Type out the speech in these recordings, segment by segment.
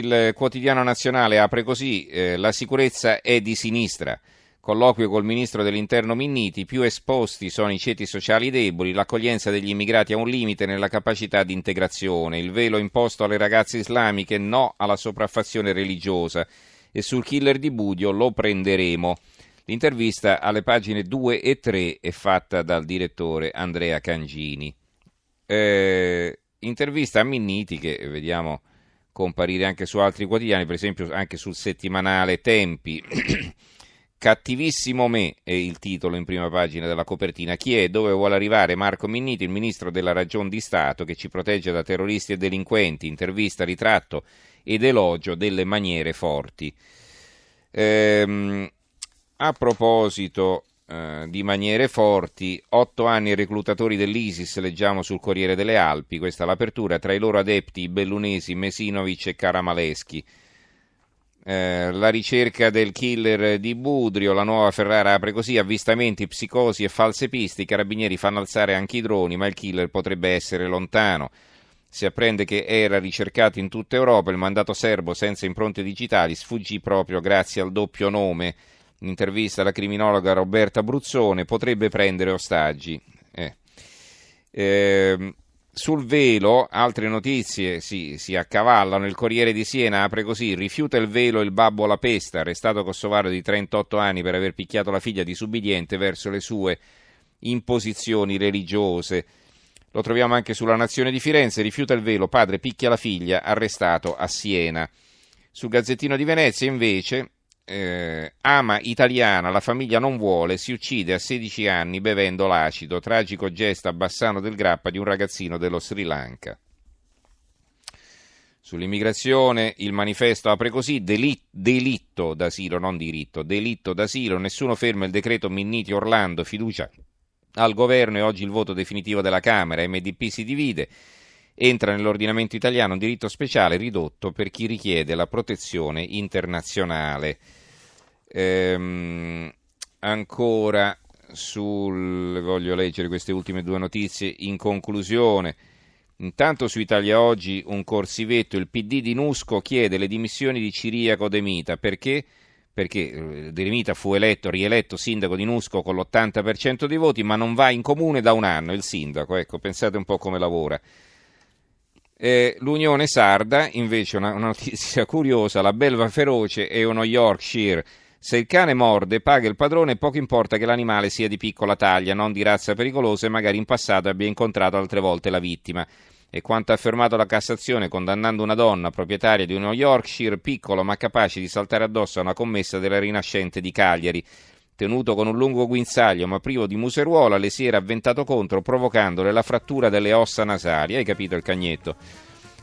Il quotidiano nazionale apre così, eh, la sicurezza è di sinistra. Colloquio col ministro dell'interno Minniti, più esposti sono i ceti sociali deboli, l'accoglienza degli immigrati ha un limite nella capacità di integrazione, il velo imposto alle ragazze islamiche, no alla sopraffazione religiosa e sul killer di Budio lo prenderemo. L'intervista alle pagine 2 e 3 è fatta dal direttore Andrea Cangini. Eh, intervista a Minniti che vediamo comparire anche su altri quotidiani, per esempio anche sul settimanale Tempi. Cattivissimo me è il titolo in prima pagina della copertina. Chi è? Dove vuole arrivare Marco Minniti, il ministro della ragion di Stato che ci protegge da terroristi e delinquenti? Intervista, ritratto ed elogio delle maniere forti. Ehm, a proposito eh, di maniere forti, otto anni reclutatori dell'ISIS, leggiamo sul Corriere delle Alpi, questa è l'apertura, tra i loro adepti i bellunesi Mesinovic e Karamaleschi. Eh, la ricerca del killer di Budrio, la nuova Ferrara apre così, avvistamenti, psicosi e false piste, i carabinieri fanno alzare anche i droni, ma il killer potrebbe essere lontano. Si apprende che era ricercato in tutta Europa, il mandato serbo senza impronte digitali sfuggì proprio grazie al doppio nome un'intervista alla criminologa Roberta Bruzzone, potrebbe prendere ostaggi. Eh. Eh, sul velo, altre notizie si, si, accavallano. Il Corriere di Siena apre così: rifiuta il velo il babbo La Pesta, arrestato kosovaro di 38 anni per aver picchiato la figlia di subbidiente verso le sue imposizioni religiose. Lo troviamo anche sulla Nazione di Firenze: rifiuta il velo, padre picchia la figlia, arrestato a Siena. Sul Gazzettino di Venezia, invece, eh, ama italiana, la famiglia non vuole, si uccide a 16 anni bevendo l'acido, tragico gesto a Bassano del Grappa di un ragazzino dello Sri Lanka. Sull'immigrazione il manifesto apre così, delit- delitto d'asilo, non diritto, delitto d'asilo, nessuno ferma il decreto Minniti Orlando, fiducia al governo e oggi il voto definitivo della Camera, MDP si divide, entra nell'ordinamento italiano un diritto speciale ridotto per chi richiede la protezione internazionale. Ehm, ancora sul voglio leggere queste ultime due notizie in conclusione. Intanto su Italia Oggi un corsivetto, il PD di Nusco chiede le dimissioni di Ciriaco De Mita perché? Perché eh, De Mita fu eletto, rieletto sindaco di Nusco con l'80% dei voti, ma non va in comune da un anno il sindaco, ecco, pensate un po' come lavora. Eh, L'Unione Sarda, invece, una, una notizia curiosa, la belva feroce è uno Yorkshire se il cane morde, paga il padrone poco importa che l'animale sia di piccola taglia, non di razza pericolosa e magari in passato abbia incontrato altre volte la vittima. E quanto ha affermato la Cassazione condannando una donna proprietaria di uno Yorkshire piccolo ma capace di saltare addosso a una commessa della Rinascente di Cagliari. Tenuto con un lungo guinzaglio ma privo di museruola, le si era avventato contro provocandole la frattura delle ossa nasali. Hai capito il cagnetto?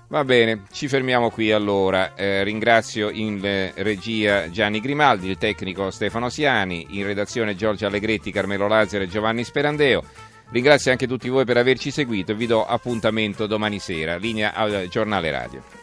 Va bene, ci fermiamo qui allora. Eh, ringrazio in regia Gianni Grimaldi, il tecnico Stefano Siani, in redazione Giorgio Allegretti, Carmelo Lazzaro e Giovanni Sperandeo. Ringrazio anche tutti voi per averci seguito e vi do appuntamento domani sera. Linea al giornale radio.